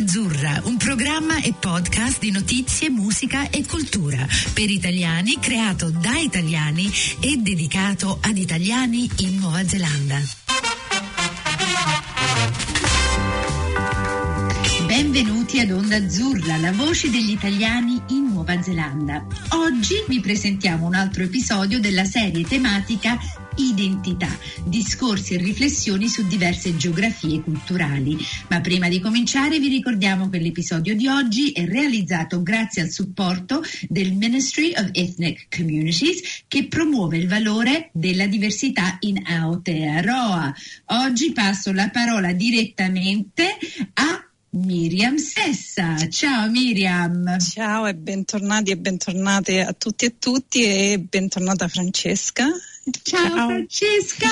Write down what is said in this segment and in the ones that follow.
Azzurra, un programma e podcast di notizie, musica e cultura per italiani creato da italiani e dedicato ad italiani in Nuova Zelanda. Benvenuti ad Onda Azzurra, la voce degli italiani in Nuova Zelanda. Oggi vi presentiamo un altro episodio della serie tematica Identità, discorsi e riflessioni su diverse geografie culturali. Ma prima di cominciare vi ricordiamo che l'episodio di oggi è realizzato grazie al supporto del Ministry of Ethnic Communities che promuove il valore della diversità in Aotearoa. Oggi passo la parola direttamente a Miriam Sessa. Ciao Miriam. Ciao e bentornati e bentornate a tutti e tutti e bentornata Francesca. Ciao, Ciao. Francesca.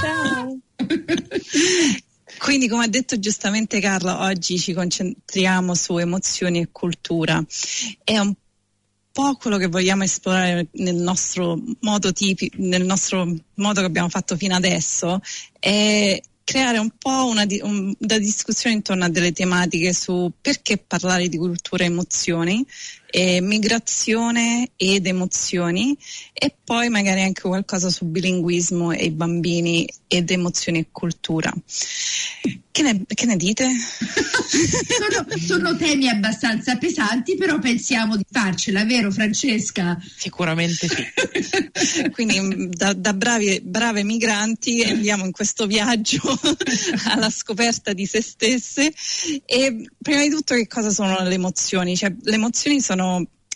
Ciao. Quindi, come ha detto giustamente Carla, oggi ci concentriamo su emozioni e cultura. È un po' quello che vogliamo esplorare nel nostro modo tipico, nel nostro modo che abbiamo fatto fino adesso. È creare un po' una, un, una discussione intorno a delle tematiche su perché parlare di cultura e emozioni, eh, migrazione ed emozioni e poi magari anche qualcosa su bilinguismo e i bambini ed emozioni e cultura. Che ne, che ne dite? sono, sono, temi abbastanza pesanti, però pensiamo di farcela, vero Francesca? Sicuramente sì. Quindi mm, da, da bravi, brave migranti andiamo in questo viaggio alla scoperta di se stesse e prima di tutto che cosa sono le emozioni? Cioè, le emozioni sono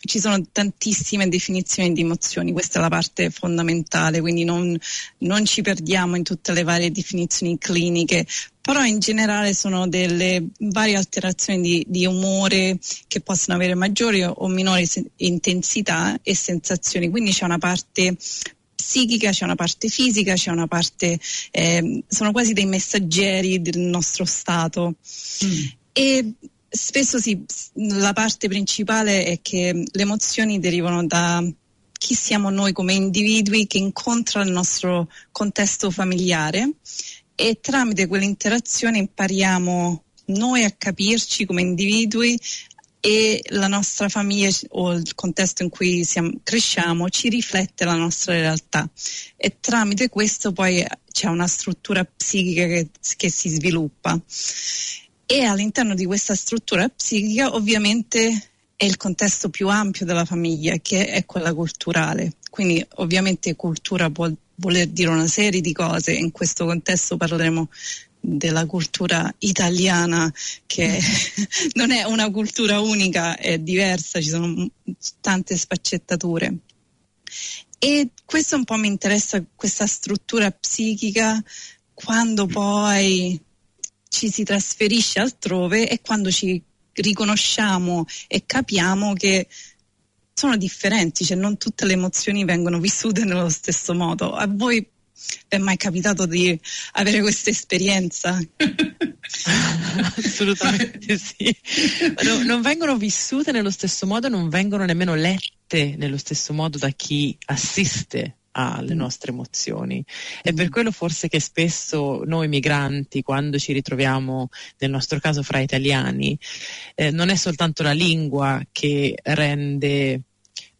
ci sono tantissime definizioni di emozioni, questa è la parte fondamentale, quindi non, non, ci perdiamo in tutte le varie definizioni cliniche, però in generale sono delle varie alterazioni di, di umore che possono avere maggiore o minore se- intensità e sensazioni, quindi c'è una parte psichica, c'è una parte fisica, c'è una parte, eh, sono quasi dei messaggeri del nostro stato. Mm. E spesso sì, la parte principale è che le emozioni derivano da chi siamo noi come individui che incontra il nostro contesto familiare e tramite quell'interazione impariamo noi a capirci come individui e la nostra famiglia o il contesto in cui siamo, cresciamo ci riflette la nostra realtà. E tramite questo poi c'è una struttura psichica che, che si sviluppa e all'interno di questa struttura psichica ovviamente è il contesto più ampio della famiglia che è quella culturale. Quindi ovviamente cultura può voler dire una serie di cose, in questo contesto parleremo della cultura italiana che non è una cultura unica, è diversa, ci sono tante sfaccettature. E questo un po' mi interessa, questa struttura psichica, quando poi ci si trasferisce altrove e quando ci riconosciamo e capiamo che sono differenti, cioè non tutte le emozioni vengono vissute nello stesso modo. A voi è mai capitato di avere questa esperienza? Assolutamente sì. No, non vengono vissute nello stesso modo, non vengono nemmeno lette nello stesso modo da chi assiste alle mm. nostre emozioni. È per mm. quello forse che spesso noi migranti, quando ci ritroviamo, nel nostro caso fra italiani, eh, non è soltanto la lingua che rende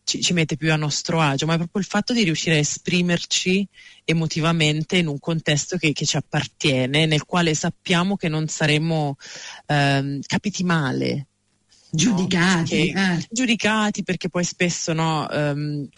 ci, ci, mette più a nostro agio, ma è proprio il fatto di riuscire a esprimerci emotivamente in un contesto che, che ci appartiene, nel quale sappiamo che non saremo ehm, capiti male. Giudicati, no? perché, eh. giudicati perché poi spesso no, ehm,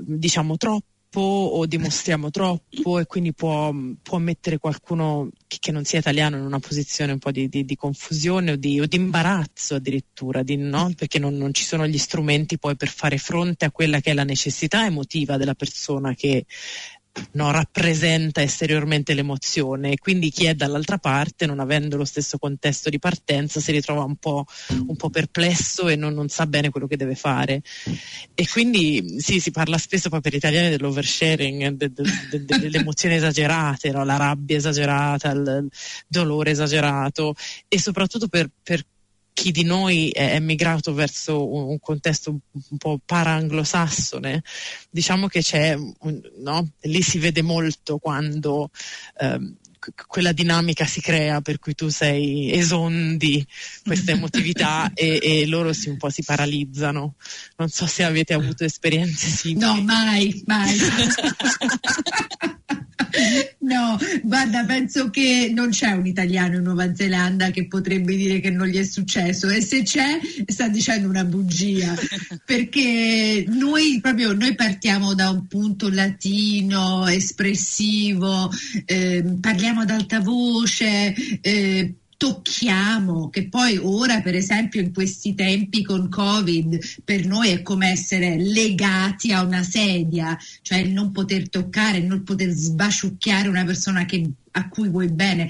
diciamo troppo o dimostriamo troppo e quindi può, può mettere qualcuno che, che, non sia italiano in una posizione un po' di, di, di confusione o di, o di, imbarazzo addirittura, no? perché non, non, ci sono gli strumenti poi per fare fronte a quella che è la necessità emotiva della persona che no, rappresenta esteriormente l'emozione e quindi chi è dall'altra parte, non avendo lo stesso contesto di partenza, si ritrova un po', un po perplesso e non, non, sa bene quello che deve fare. E quindi sì, si parla spesso poi per gli italiani dell'oversharing, de, de, de, delle emozioni esagerate, no? la rabbia esagerata, il dolore esagerato e soprattutto per, per chi di noi è emigrato verso un, un contesto un, po' para-anglosassone, diciamo che c'è, un, no? lì si vede molto quando ehm, quella dinamica si crea per cui tu sei esondi questa emotività e, e, loro si un po' si paralizzano. Non so se avete avuto esperienze simili. No, mai, mai. No, guarda, penso che non c'è un italiano in Nuova Zelanda che potrebbe dire che non gli è successo e se c'è sta dicendo una bugia perché noi proprio noi partiamo da un punto latino, espressivo, eh, parliamo ad alta voce. Eh, tocchiamo, che poi ora per esempio in questi tempi con Covid per noi è come essere legati a una sedia, cioè non poter toccare, non poter sbaciucchiare una persona che, a cui vuoi bene.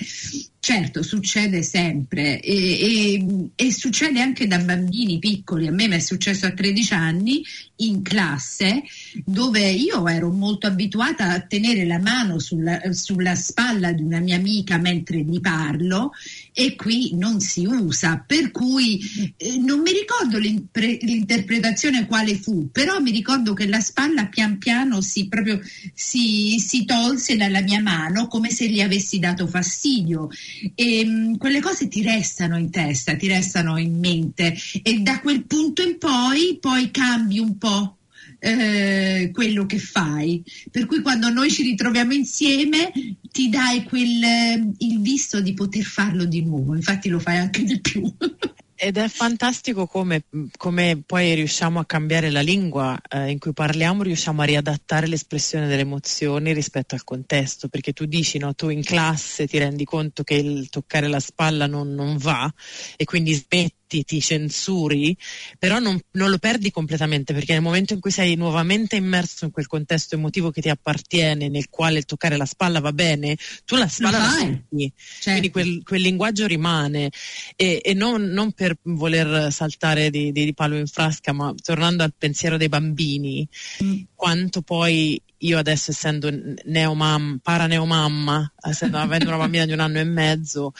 Certo, succede sempre e, e, e, succede anche da bambini piccoli. A me mi è successo a 13 anni in classe dove io ero molto abituata a tenere la mano sulla, sulla spalla di una mia amica mentre gli parlo e qui non si usa, per cui eh, non mi ricordo l'interpretazione quale fu, però mi ricordo che la spalla pian piano si, proprio, si, si tolse dalla mia mano come se gli avessi dato fastidio. E mh, mm, quelle cose ti restano in testa, ti restano in mente e da quel punto in poi poi cambi un po' Eh, quello che fai. Per cui quando noi ci ritroviamo insieme ti dai quel, eh, il visto di poter farlo di nuovo, infatti lo fai anche di più. Ed è fantastico come, come, poi riusciamo a cambiare la lingua eh, in cui parliamo, riusciamo a riadattare l'espressione delle emozioni rispetto al contesto, perché tu dici, no, tu in classe ti rendi conto che il toccare la spalla non, non va e quindi smetti ti, ti censuri, però non, non, lo perdi completamente perché nel momento in cui sei nuovamente immerso in quel contesto emotivo che ti appartiene, nel quale toccare la spalla va bene, tu la spalla la senti, certo. quindi quel, quel, linguaggio rimane e, e non, non, per voler saltare di, di, di, palo in frasca, ma tornando al pensiero dei bambini, mm. quanto poi io adesso essendo neomam, paraneomamma, essendo, avendo una bambina di un anno e mezzo,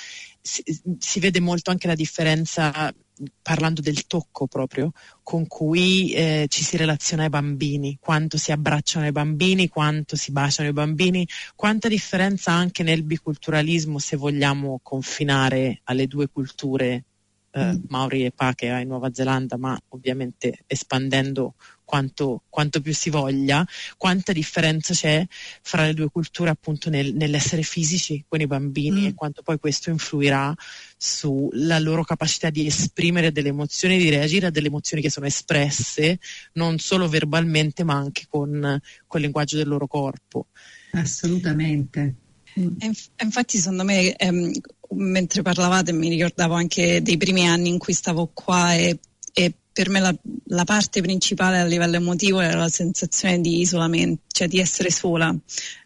si, si vede molto anche la differenza parlando del tocco proprio, con cui eh, ci si relaziona ai bambini, quanto si abbracciano i bambini, quanto si baciano i bambini, quanta differenza anche nel biculturalismo se vogliamo confinare alle due culture eh, mm. Maori e Pakea in Nuova Zelanda, ma ovviamente espandendo quanto, quanto, più si voglia, quanta differenza c'è fra le due culture appunto nel, nell'essere fisici con i bambini mm. e quanto poi questo influirà sulla loro capacità di esprimere delle emozioni, di reagire a delle emozioni che sono espresse non solo verbalmente ma anche con, con il linguaggio del loro corpo. Assolutamente. Infatti, secondo me, ehm, mentre parlavate, mi ricordavo anche dei primi anni in cui stavo qua e, e per me la, la, parte principale a livello emotivo era la sensazione di isolamento, cioè di essere sola,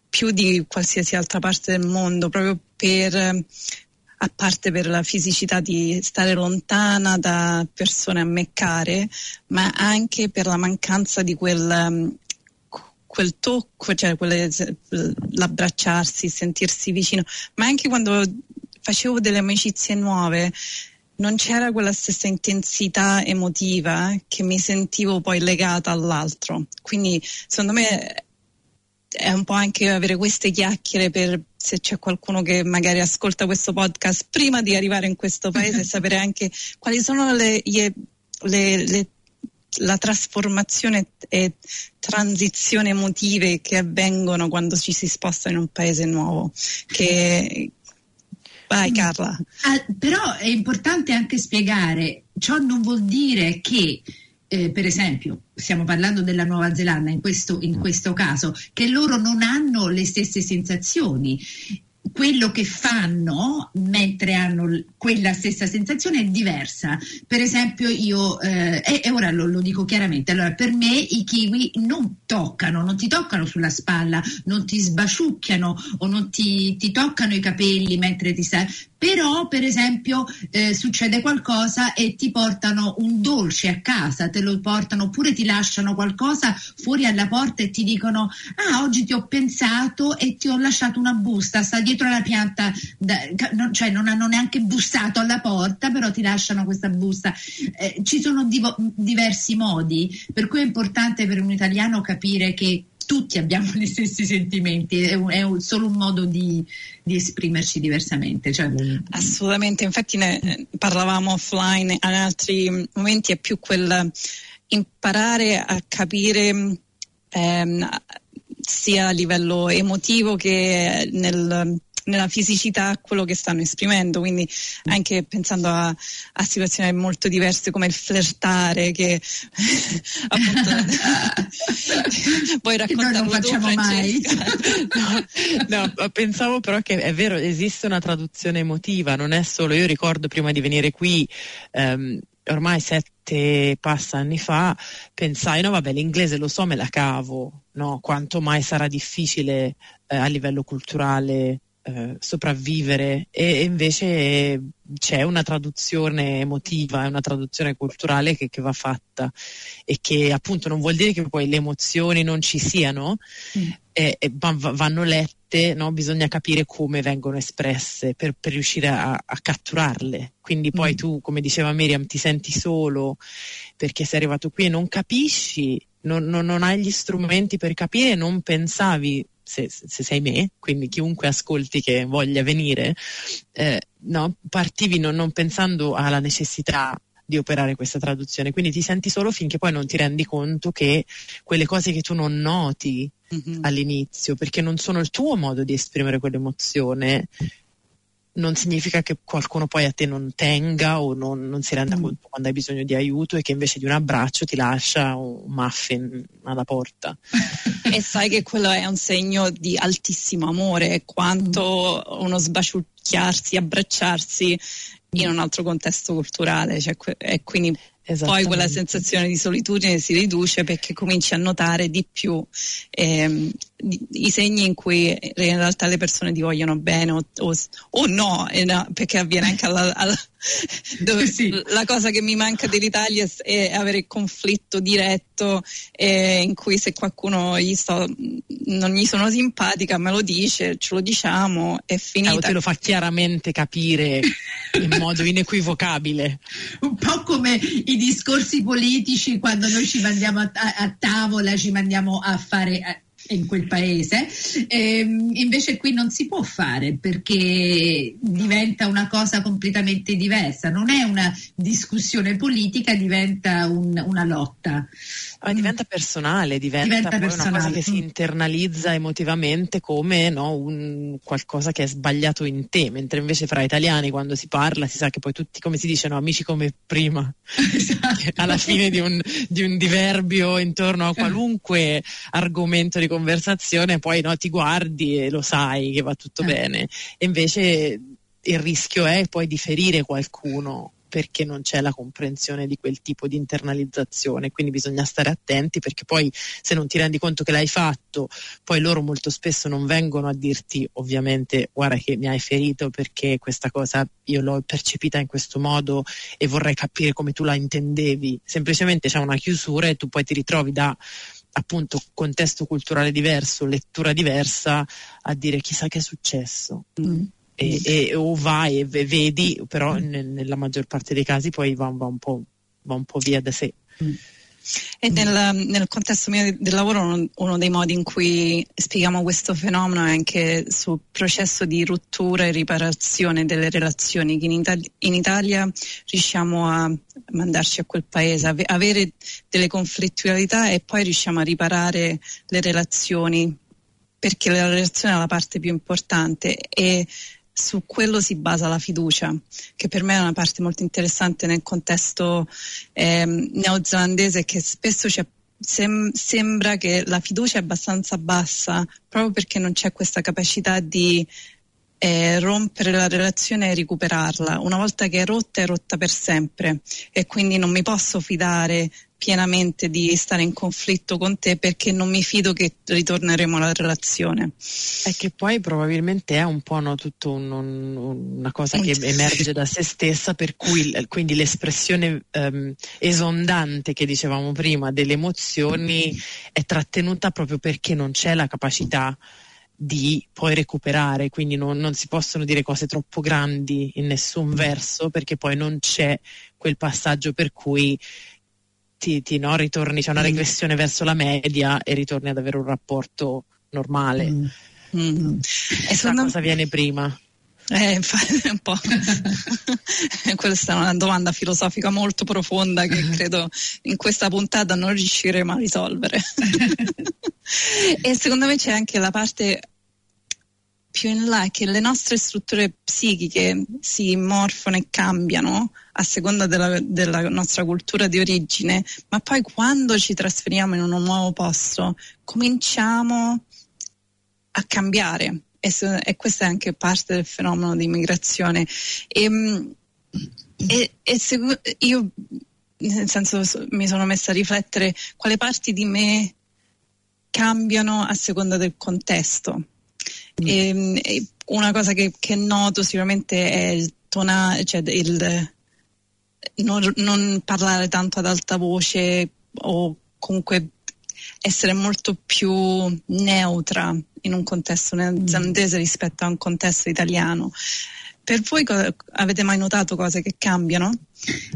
più di qualsiasi altra parte del mondo, proprio per, a parte per la fisicità di stare lontana da persone a me care, ma anche per la mancanza di quel, quel tocco, cioè quelle, l'abbracciarsi, sentirsi vicino, ma anche quando facevo delle amicizie nuove non c'era quella stessa intensità emotiva che mi sentivo poi legata all'altro. Quindi secondo me è un po' anche avere queste chiacchiere per se c'è qualcuno che magari ascolta questo podcast prima di arrivare in questo paese e sapere anche quali sono le, le, le, la trasformazione e transizione emotive che avvengono quando ci si sposta in un paese nuovo, che, Vai. Carla. Ah, però è importante anche spiegare, ciò non vuol dire che eh, per esempio, stiamo parlando della Nuova Zelanda in questo, in questo caso, che loro non hanno le stesse sensazioni quello che fanno mentre hanno quella stessa sensazione è diversa. Per esempio, io, eh, e, ora lo, lo, dico chiaramente, allora per me i kiwi non toccano, non ti toccano sulla spalla, non ti sbaciucchiano o non ti, ti toccano i capelli mentre ti stai, però per esempio eh, succede qualcosa e ti portano un dolce a casa, te lo portano oppure ti lasciano qualcosa fuori alla porta e ti dicono ah oggi ti ho pensato e ti ho lasciato una busta, sta dietro la pianta, da, non, cioè non hanno neanche bussato alla porta però ti lasciano questa busta. Eh, ci sono divo, diversi modi per cui è importante per un italiano capire che tutti abbiamo gli stessi sentimenti, è, un, è un, solo un modo di, di esprimerci diversamente. Cioè, Assolutamente, infatti ne parlavamo offline in altri momenti, è più quel imparare a capire ehm, sia a livello emotivo che nel nella fisicità quello che stanno esprimendo, quindi anche pensando a, a situazioni molto diverse come il flirtare che appunto poi raccontarlo non tu, mai. no, no, pensavo però che è vero, esiste una traduzione emotiva, non è solo, io ricordo prima di venire qui um, ormai sette passa anni fa pensai no vabbè l'inglese lo so me la cavo no quanto mai sarà difficile eh, a livello culturale eh, sopravvivere e invece c'è una traduzione emotiva, una traduzione culturale che, che, va fatta e che appunto non vuol dire che poi le emozioni non ci siano, mm. Eh, vanno lette, no? bisogna capire come vengono espresse per, per riuscire a, a, catturarle. Quindi poi mm. tu, come diceva Miriam, ti senti solo perché sei arrivato qui e non capisci, non, non, non hai gli strumenti per capire, non pensavi se, se, sei me, quindi chiunque ascolti che voglia venire, eh, no, partivi non, non pensando alla necessità di operare questa traduzione, quindi ti senti solo finché poi non ti rendi conto che quelle cose che tu non noti mm-hmm. all'inizio, perché non sono il tuo modo di esprimere quell'emozione, non significa che qualcuno poi a te non tenga o non, non si renda mm. conto quando hai bisogno di aiuto e che invece di un abbraccio ti lascia un muffin alla porta. e sai che quello è un segno di altissimo amore, quanto mm. uno sbaciucchiarsi, abbracciarsi in un altro contesto culturale, cioè, e quindi poi quella sensazione di solitudine si riduce perché cominci a notare di più ehm, i segni in cui in realtà le persone ti vogliono bene o, o, o no, no, perché avviene anche alla, alla dove sì. la cosa che mi manca dell'Italia è avere il conflitto diretto eh, in cui se qualcuno gli sto, non gli sono simpatica me lo dice, ce lo diciamo, è finita. Eh, te lo fa chiaramente capire in modo inequivocabile. Un po' come i discorsi politici quando noi ci mandiamo a, a, a tavola, ci mandiamo a fare... A, in quel paese, e ehm, invece qui non si può fare perché diventa una cosa completamente diversa, non è una discussione politica, diventa un, una lotta. Ma diventa personale, diventa, diventa personale. una cosa che si internalizza emotivamente come no, un, qualcosa che è sbagliato in te, mentre invece fra italiani quando si parla si sa che poi tutti, come si dice, no, amici come prima, esatto. alla fine di un, di un diverbio intorno a qualunque argomento di conversazione, poi no, ti guardi e lo sai che va tutto eh. bene. E invece il rischio è poi di ferire qualcuno perché non c'è la comprensione di quel tipo di internalizzazione, quindi bisogna stare attenti perché poi se non ti rendi conto che l'hai fatto, poi loro molto spesso non vengono a dirti ovviamente guarda che mi hai ferito perché questa cosa io l'ho percepita in questo modo e vorrei capire come tu la intendevi, semplicemente c'è una chiusura e tu poi ti ritrovi da appunto contesto culturale diverso, lettura diversa, a dire chissà che è successo. Mm. E, e, o vai e vedi, però mm. ne, nella maggior parte dei casi poi va, va, un, po', va un po' via da sé. Mm. E nel, nel, contesto mio del lavoro uno, uno, dei modi in cui spieghiamo questo fenomeno è anche sul processo di rottura e riparazione delle relazioni che in, Italia, in Italia riusciamo a mandarci a quel paese, ave, avere delle conflittualità e poi riusciamo a riparare le relazioni perché la relazione è la parte più importante e su quello si basa la fiducia, che per me è una parte molto interessante nel contesto eh, neozelandese che spesso sem- sembra che la fiducia è abbastanza bassa proprio perché non c'è questa capacità di eh, rompere la relazione e recuperarla. Una volta che è rotta è rotta per sempre e quindi non mi posso fidare pienamente di stare in conflitto con te perché non mi fido che ritorneremo alla relazione. È che poi probabilmente è un po' no, tutto un, un, una cosa che emerge da se stessa, per cui quindi l'espressione um, esondante che dicevamo prima delle emozioni è trattenuta proprio perché non c'è la capacità di poi recuperare, quindi non, non, si possono dire cose troppo grandi in nessun verso perché poi non c'è quel passaggio per cui ti, ti no, ritorni, c'è una mm. regressione verso la media e ritorni ad avere un rapporto normale. Mm. Mm. E secondo cosa viene prima? Eh, un po'. Questa è una domanda filosofica molto profonda che credo in questa puntata non riusciremo a risolvere. e secondo me c'è anche la parte più in là che le nostre strutture psichiche si morfono e cambiano a seconda della, della, nostra cultura di origine, ma poi quando ci trasferiamo in un nuovo posto cominciamo a cambiare e, e questa è anche parte del fenomeno di immigrazione. E, e, e se, io nel senso mi sono messa a riflettere quale parti di me cambiano a seconda del contesto. E, ehm, e una cosa che, che, noto sicuramente è il tonale, cioè il non, non parlare tanto ad alta voce o comunque essere molto più neutra in un contesto neozelandese mm. rispetto a un contesto italiano. Per voi co- avete mai notato cose che cambiano?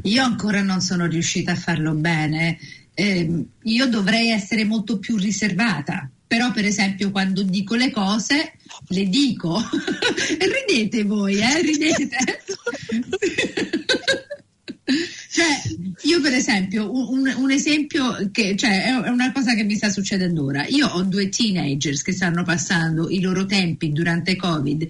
Io ancora non sono riuscita a farlo bene. Eh, io dovrei essere molto più riservata però per esempio quando dico le cose le dico. Ridete voi eh? Ridete. cioè io per esempio un, un, esempio che cioè, è una cosa che mi sta succedendo ora. Io ho due teenagers che stanno passando i loro tempi durante covid.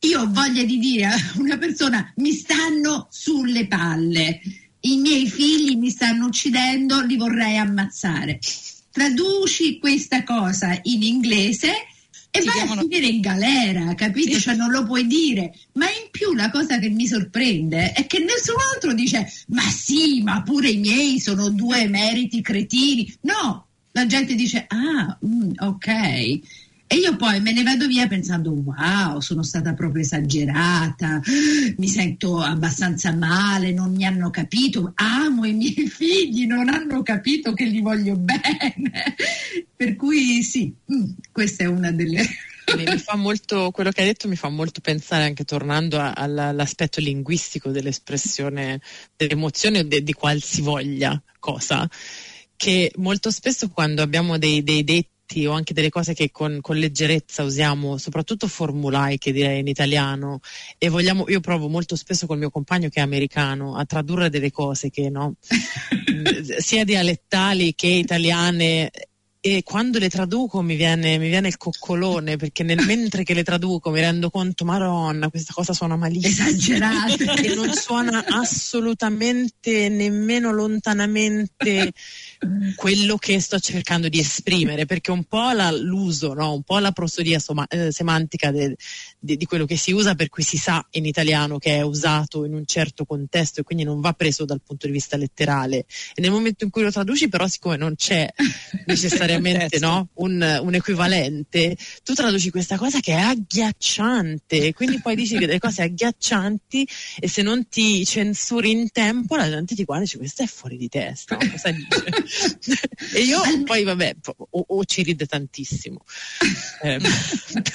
Io ho voglia di dire a una persona mi stanno sulle palle. I miei figli mi stanno uccidendo li vorrei ammazzare traduci questa cosa in inglese e Ti vai chiamano... a finire in galera, capito? Sì. Cioè non lo puoi dire. Ma in più la cosa che mi sorprende è che nessun altro dice ma sì, ma pure i miei sono due emeriti cretini. No, la gente dice ah, mm, ok. E io poi me ne vado via pensando, wow, sono stata proprio esagerata, mi sento abbastanza male, non mi hanno capito, amo i miei figli, non hanno capito che li voglio bene. Per cui sì, mm, questa è una delle... mi fa molto, quello che hai detto mi fa molto pensare anche tornando a, all'aspetto linguistico dell'espressione dell'emozione o de, di qualsivoglia cosa, che molto spesso quando abbiamo dei, dei detti detti o anche delle cose che con, con, leggerezza usiamo, soprattutto formulai che direi in italiano e vogliamo, io provo molto spesso col mio compagno che è americano a tradurre delle cose che no, sia dialettali che italiane e quando le traduco mi viene, mi viene il coccolone perché nel, mentre che le traduco mi rendo conto, Maronna, questa cosa suona malissimo. Esagerata. E non suona assolutamente nemmeno lontanamente quello che sto cercando di esprimere, perché un po' la, l'uso, no? un po' la prosodia soma, eh, semantica de, de, di quello che si usa, per cui si sa in italiano che è usato in un certo contesto e quindi non va preso dal punto di vista letterale. E nel momento in cui lo traduci, però, siccome non c'è necessariamente no? un, un, equivalente, tu traduci questa cosa che è agghiacciante, quindi poi dici delle cose agghiaccianti e se non ti censuri in tempo la gente ti guarda e dice questa è fuori di testa, cosa dice? E io poi vabbè, o, o ci ride tantissimo, eh,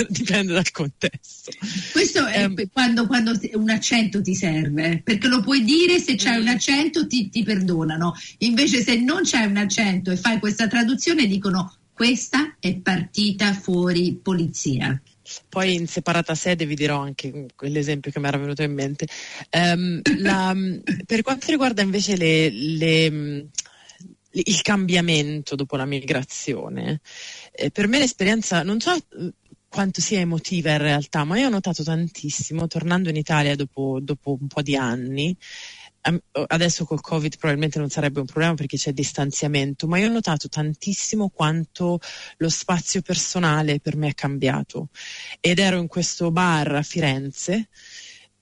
dipende dal contesto. Questo è eh, quando, quando, un accento ti serve, perché lo puoi dire se c'è un mm. accento ti, ti perdonano, invece se non c'è un accento e fai questa traduzione dicono questa è partita fuori polizia. Poi in separata sede vi dirò anche quell'esempio che mi era venuto in mente. Um, la, per quanto riguarda invece le, le, il cambiamento dopo la migrazione. Eh, per me l'esperienza, non so eh, quanto sia emotiva in realtà, ma io ho notato tantissimo, tornando in Italia dopo, dopo un po' di anni, adesso col Covid probabilmente non sarebbe un problema perché c'è distanziamento, ma io ho notato tantissimo quanto lo spazio personale per me è cambiato. Ed ero in questo bar a Firenze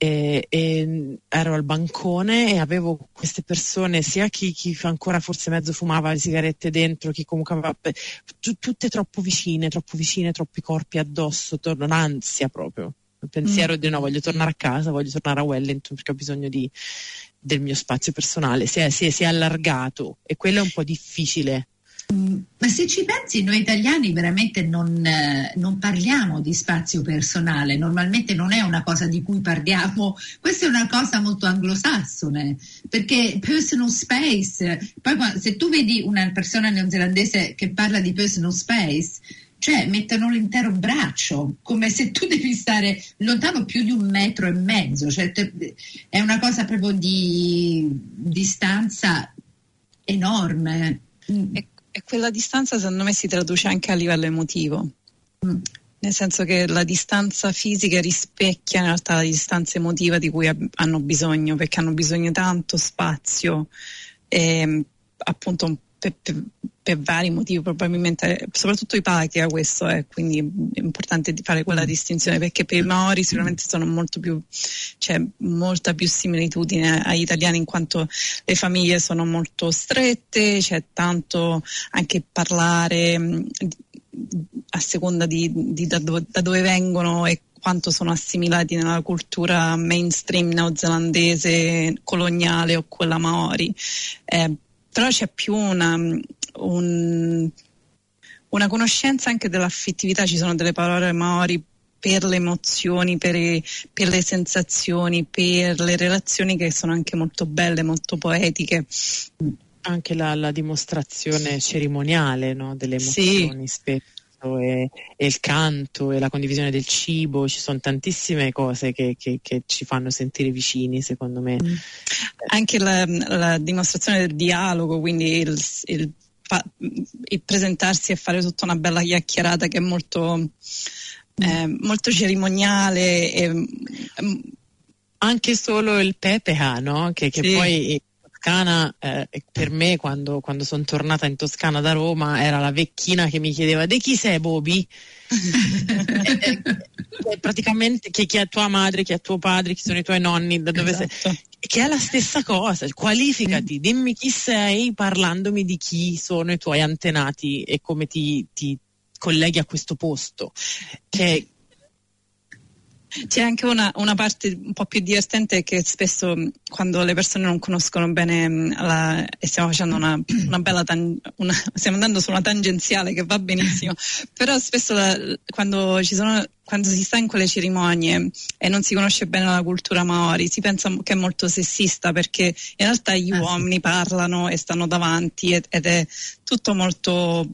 e, e, ero al bancone e avevo queste persone, sia chi, chi, ancora forse mezzo fumava le sigarette dentro, chi comunque aveva t- tutte troppo vicine, troppo vicine, troppi corpi addosso, torno un'ansia proprio. Il pensiero mm. di no, voglio tornare a casa, voglio tornare a Wellington perché ho bisogno di, del mio spazio personale. Si è, si, è, si è allargato e quello è un po' difficile ma se ci pensi, noi italiani veramente non, eh, non, parliamo di spazio personale, normalmente non è una cosa di cui parliamo, questa è una cosa molto anglosassone, perché personal space, poi se tu vedi una persona neozelandese che parla di personal space, cioè mettono l'intero braccio, come se tu devi stare lontano più di un metro e mezzo, cioè, è una cosa proprio di distanza enorme. E, quella distanza secondo me si traduce anche a livello emotivo. Mm. Nel senso che la distanza fisica rispecchia in realtà la distanza emotiva di cui hanno bisogno, perché hanno bisogno tanto spazio e appunto un per, per, per, vari motivi, probabilmente, soprattutto i patria questo è, quindi è importante fare quella distinzione perché per i Maori sicuramente sono molto più, c'è molta più similitudine agli italiani in quanto le famiglie sono molto strette, c'è tanto anche parlare a seconda di, di da, dove, da dove vengono e quanto sono assimilati nella cultura mainstream neozelandese coloniale o quella maori. Eh, però c'è più una, un, una conoscenza anche dell'affettività, ci sono delle parole maori per le emozioni, per, per, le sensazioni, per le relazioni che sono anche molto belle, molto poetiche. Anche la, la dimostrazione cerimoniale no, delle emozioni sì. spesso e, e, il canto e la condivisione del cibo, ci sono tantissime cose che, che, che ci fanno sentire vicini, secondo me. Mm. Anche la, la, dimostrazione del dialogo, quindi il, il, il, presentarsi e fare tutta una bella chiacchierata che è molto, mm. eh, molto cerimoniale. E, mm, anche solo il pepeha, no? che, che sì. poi Toscana, eh, per me quando, quando sono tornata in Toscana da Roma era la vecchina che mi chiedeva di chi sei Bobi? praticamente chi, chi, è tua madre, chi è tuo padre, chi sono i tuoi nonni, da dove esatto. sei che è la stessa cosa, qualificati, dimmi chi sei parlandomi di chi sono i tuoi antenati e come ti, ti colleghi a questo posto, che, c'è anche una, una, parte un po' più divertente che spesso quando le persone non conoscono bene la, e stiamo facendo una, una bella tan, una, stiamo andando su una tangenziale che va benissimo, però spesso la, quando, sono, quando si sta in quelle cerimonie e non si conosce bene la cultura maori, si pensa che è molto sessista perché in realtà gli ah, uomini sì. parlano e stanno davanti ed, ed è tutto molto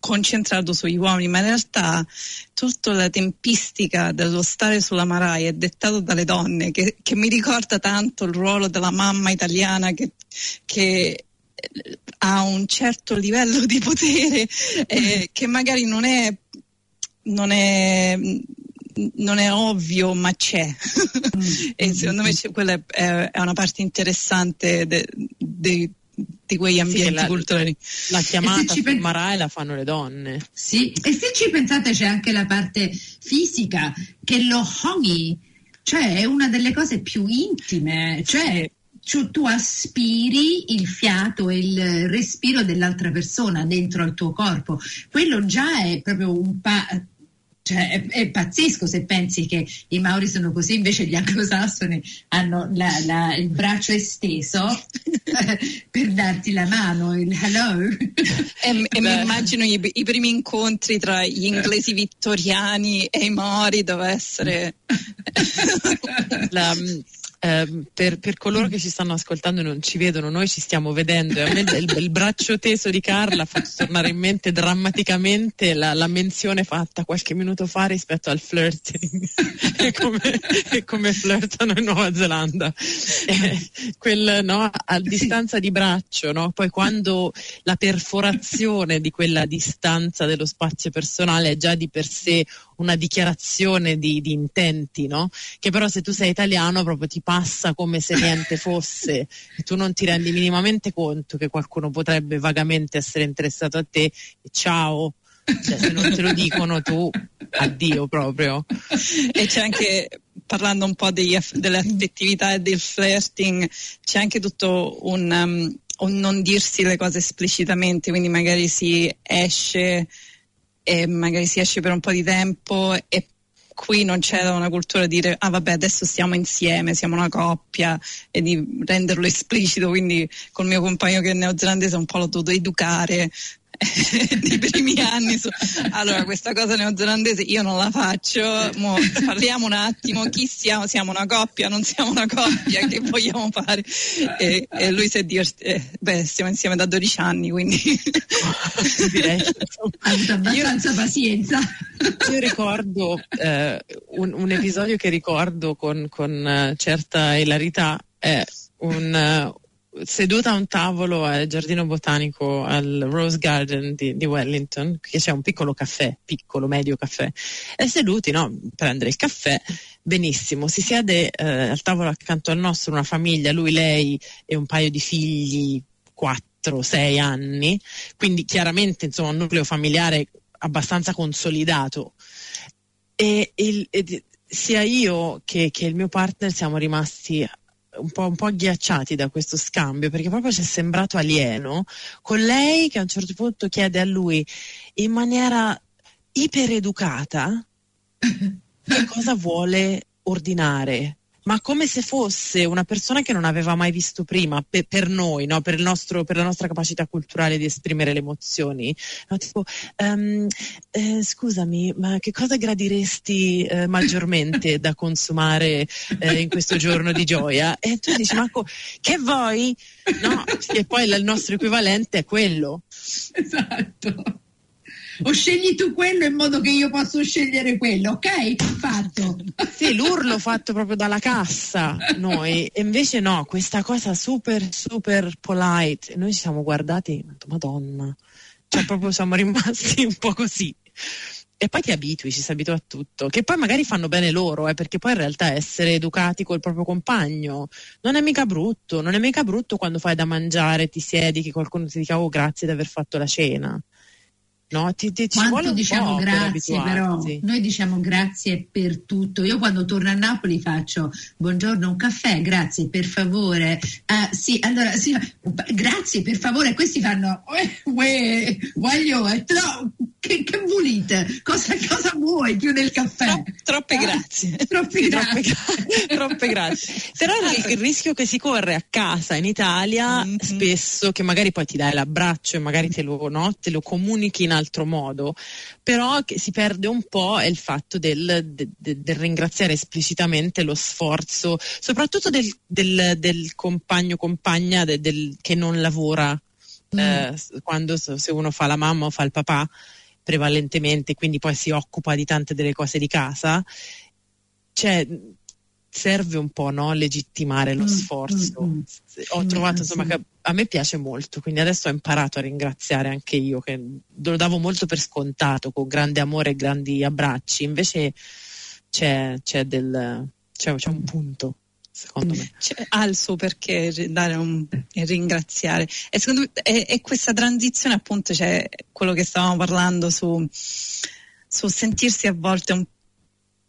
concentrato sugli uomini, ma in realtà tutta la tempistica dello stare sulla Maraia è dettato dalle donne, che, che mi ricorda tanto il ruolo della mamma italiana che, che eh, ha un certo livello di potere eh, che magari non è, non è non è ovvio, ma c'è. Mm. e secondo me quella è, è, una parte interessante de, de, di quegli ambienti sì, la, culturali. La chiamata sul pen- la fanno le donne. Sì, e se ci pensate c'è anche la parte fisica, che lo hongi, cioè è una delle cose più intime, cioè cioè, tu aspiri il fiato e il respiro dell'altra persona dentro al tuo corpo. Quello già è proprio un pa- cioè, è, è, pazzesco se pensi che i Mauri sono così, invece gli anglosassoni hanno la, la, il braccio esteso per darti la mano, il hello. e, e mi immagino i, i, primi incontri tra gli inglesi vittoriani e i Maori dove essere... la, eh, per, per, coloro che ci stanno ascoltando e non ci vedono, noi ci stiamo vedendo. A me il, il braccio teso di Carla fa tornare in mente drammaticamente la, la, menzione fatta qualche minuto fa rispetto al flirting e, come, e come flirtano in Nuova Zelanda. Eh, quel, no, a distanza di braccio, no? poi quando la perforazione di quella distanza dello spazio personale è già di per sé una dichiarazione di, di intenti, no? Che però se tu sei italiano proprio ti passa come se niente fosse e tu non ti rendi minimamente conto che qualcuno potrebbe vagamente essere interessato a te e ciao. Cioè, se non te lo dicono tu, addio proprio. E c'è anche, parlando un po' degli, delle affettività e del flirting, c'è anche tutto un, um, un non dirsi le cose esplicitamente, quindi magari si esce e magari si esce per un po' di tempo e qui non c'è una cultura di dire ah vabbè adesso stiamo insieme, siamo una coppia e di renderlo esplicito, quindi col mio compagno che è neozelandese un po' l'ho dovuto educare nei primi anni su, allora questa cosa neozelandese io non la faccio Mo, parliamo un attimo chi siamo? Siamo una coppia non siamo una coppia che vogliamo fare? E, e lui si è divertito eh, beh stiamo insieme da 12 anni quindi direi. Ha avuto abbastanza io, pazienza. Io ricordo eh, un, un, episodio che ricordo con, con uh, certa ilarità è un uh, seduta a un tavolo al giardino botanico al Rose Garden di, di, Wellington, che c'è un piccolo caffè, piccolo, medio caffè, e seduti, no, prendere il caffè, benissimo, si siede eh, al tavolo accanto al nostro una famiglia, lui, lei e un paio di figli, 4-6 anni, quindi chiaramente insomma un nucleo familiare abbastanza consolidato. E, il, e sia io che, che il mio partner siamo rimasti un po', un po', agghiacciati da questo scambio perché proprio ci è sembrato alieno con lei che a un certo punto chiede a lui in maniera ipereducata che cosa vuole ordinare ma come se fosse una persona che non aveva mai visto prima, per, per noi, no? per, nostro, per, la nostra capacità culturale di esprimere le emozioni. No? Tipo, um, eh, scusami, ma che cosa gradiresti eh, maggiormente da consumare eh, in questo giorno di gioia? E tu dici, Marco, che vuoi? No, e poi il nostro equivalente è quello. Esatto o scegli tu quello in modo che io posso scegliere quello, ok? Fatto. Sì, l'urlo fatto proprio dalla cassa noi, e invece no, questa cosa super, super polite. Noi ci siamo guardati, madonna, cioè proprio siamo rimasti un po' così. E poi ti abitui, ci si abitua a tutto, che poi magari fanno bene loro, eh, perché poi in realtà essere educati col proprio compagno non è mica brutto, non è mica brutto quando fai da mangiare, ti siedi, che qualcuno ti dica oh grazie di aver fatto la cena. No, ti, ti, ci Quanto diciamo grazie per però, noi diciamo grazie per tutto. Io quando torno a Napoli faccio buongiorno, un caffè, grazie, per favore. Uh, sì, allora, sì, grazie, per favore. Questi fanno, uè, voglio, eh, no, che, che volete? Cosa, cosa, vuoi più del caffè? Tro, troppe ah, grazie. Troppe grazie. troppe grazie. Però il, il, rischio che si corre a casa in Italia mm-hmm. spesso, che magari poi ti dai l'abbraccio e magari te lo, no, te lo comunichi in altro modo, però che si perde un po' è il fatto del, de, de, del ringraziare esplicitamente lo sforzo, soprattutto del, del, del compagno compagna che non lavora. Mm. Eh, quando se uno fa la mamma o fa il papà prevalentemente, quindi poi si occupa di tante delle cose di casa, cioè serve un po' no? legittimare lo mm, sforzo. Mm, mm, ho trovato insomma che a me piace molto, quindi adesso ho imparato a ringraziare anche io, che lo davo molto per scontato, con grande amore e grandi abbracci, invece c'è, c'è, del, c'è, c'è un punto. Secondo me. C'è, ha il suo perché dare un, e ringraziare. E secondo me è, è questa transizione, appunto, c'è quello che stavamo parlando su, su sentirsi a volte un po'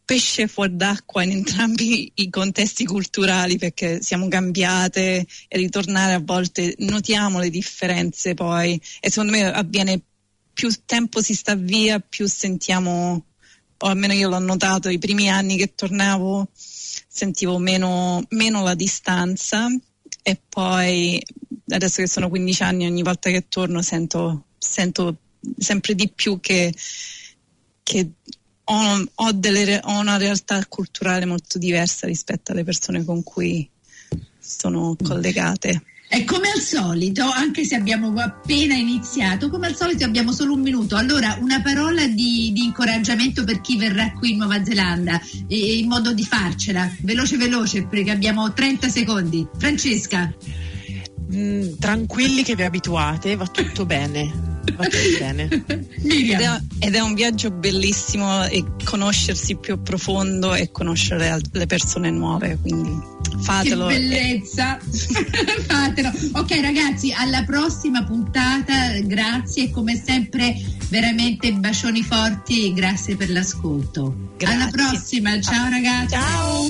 pesce fuori d'acqua in entrambi i contesti culturali perché siamo cambiate e ritornare a volte notiamo le differenze poi. E secondo me avviene più tempo si sta via più sentiamo o almeno io l'ho notato i primi anni che tornavo sentivo meno, meno la distanza. E poi adesso che sono 15 anni ogni volta che torno sento, sento sempre di più che, che ho, ho, delle, ho, una realtà culturale molto diversa rispetto alle persone con cui sono collegate. E come al solito, anche se abbiamo appena iniziato, come al solito abbiamo solo un minuto. Allora, una parola di, di incoraggiamento per chi verrà qui in Nuova Zelanda, e, in modo di farcela, veloce veloce, perché abbiamo 30 secondi. Francesca. Mm, tranquilli che vi abituate, va tutto bene. Va bene. ed, è, ed, è, un viaggio bellissimo e conoscersi più profondo e conoscere le persone nuove, quindi fatelo. Che bellezza! Fatelo. Ok ragazzi, alla prossima puntata, grazie e come sempre veramente bacioni forti e grazie per l'ascolto. Grazie. Alla prossima, ciao ragazzi. Ciao.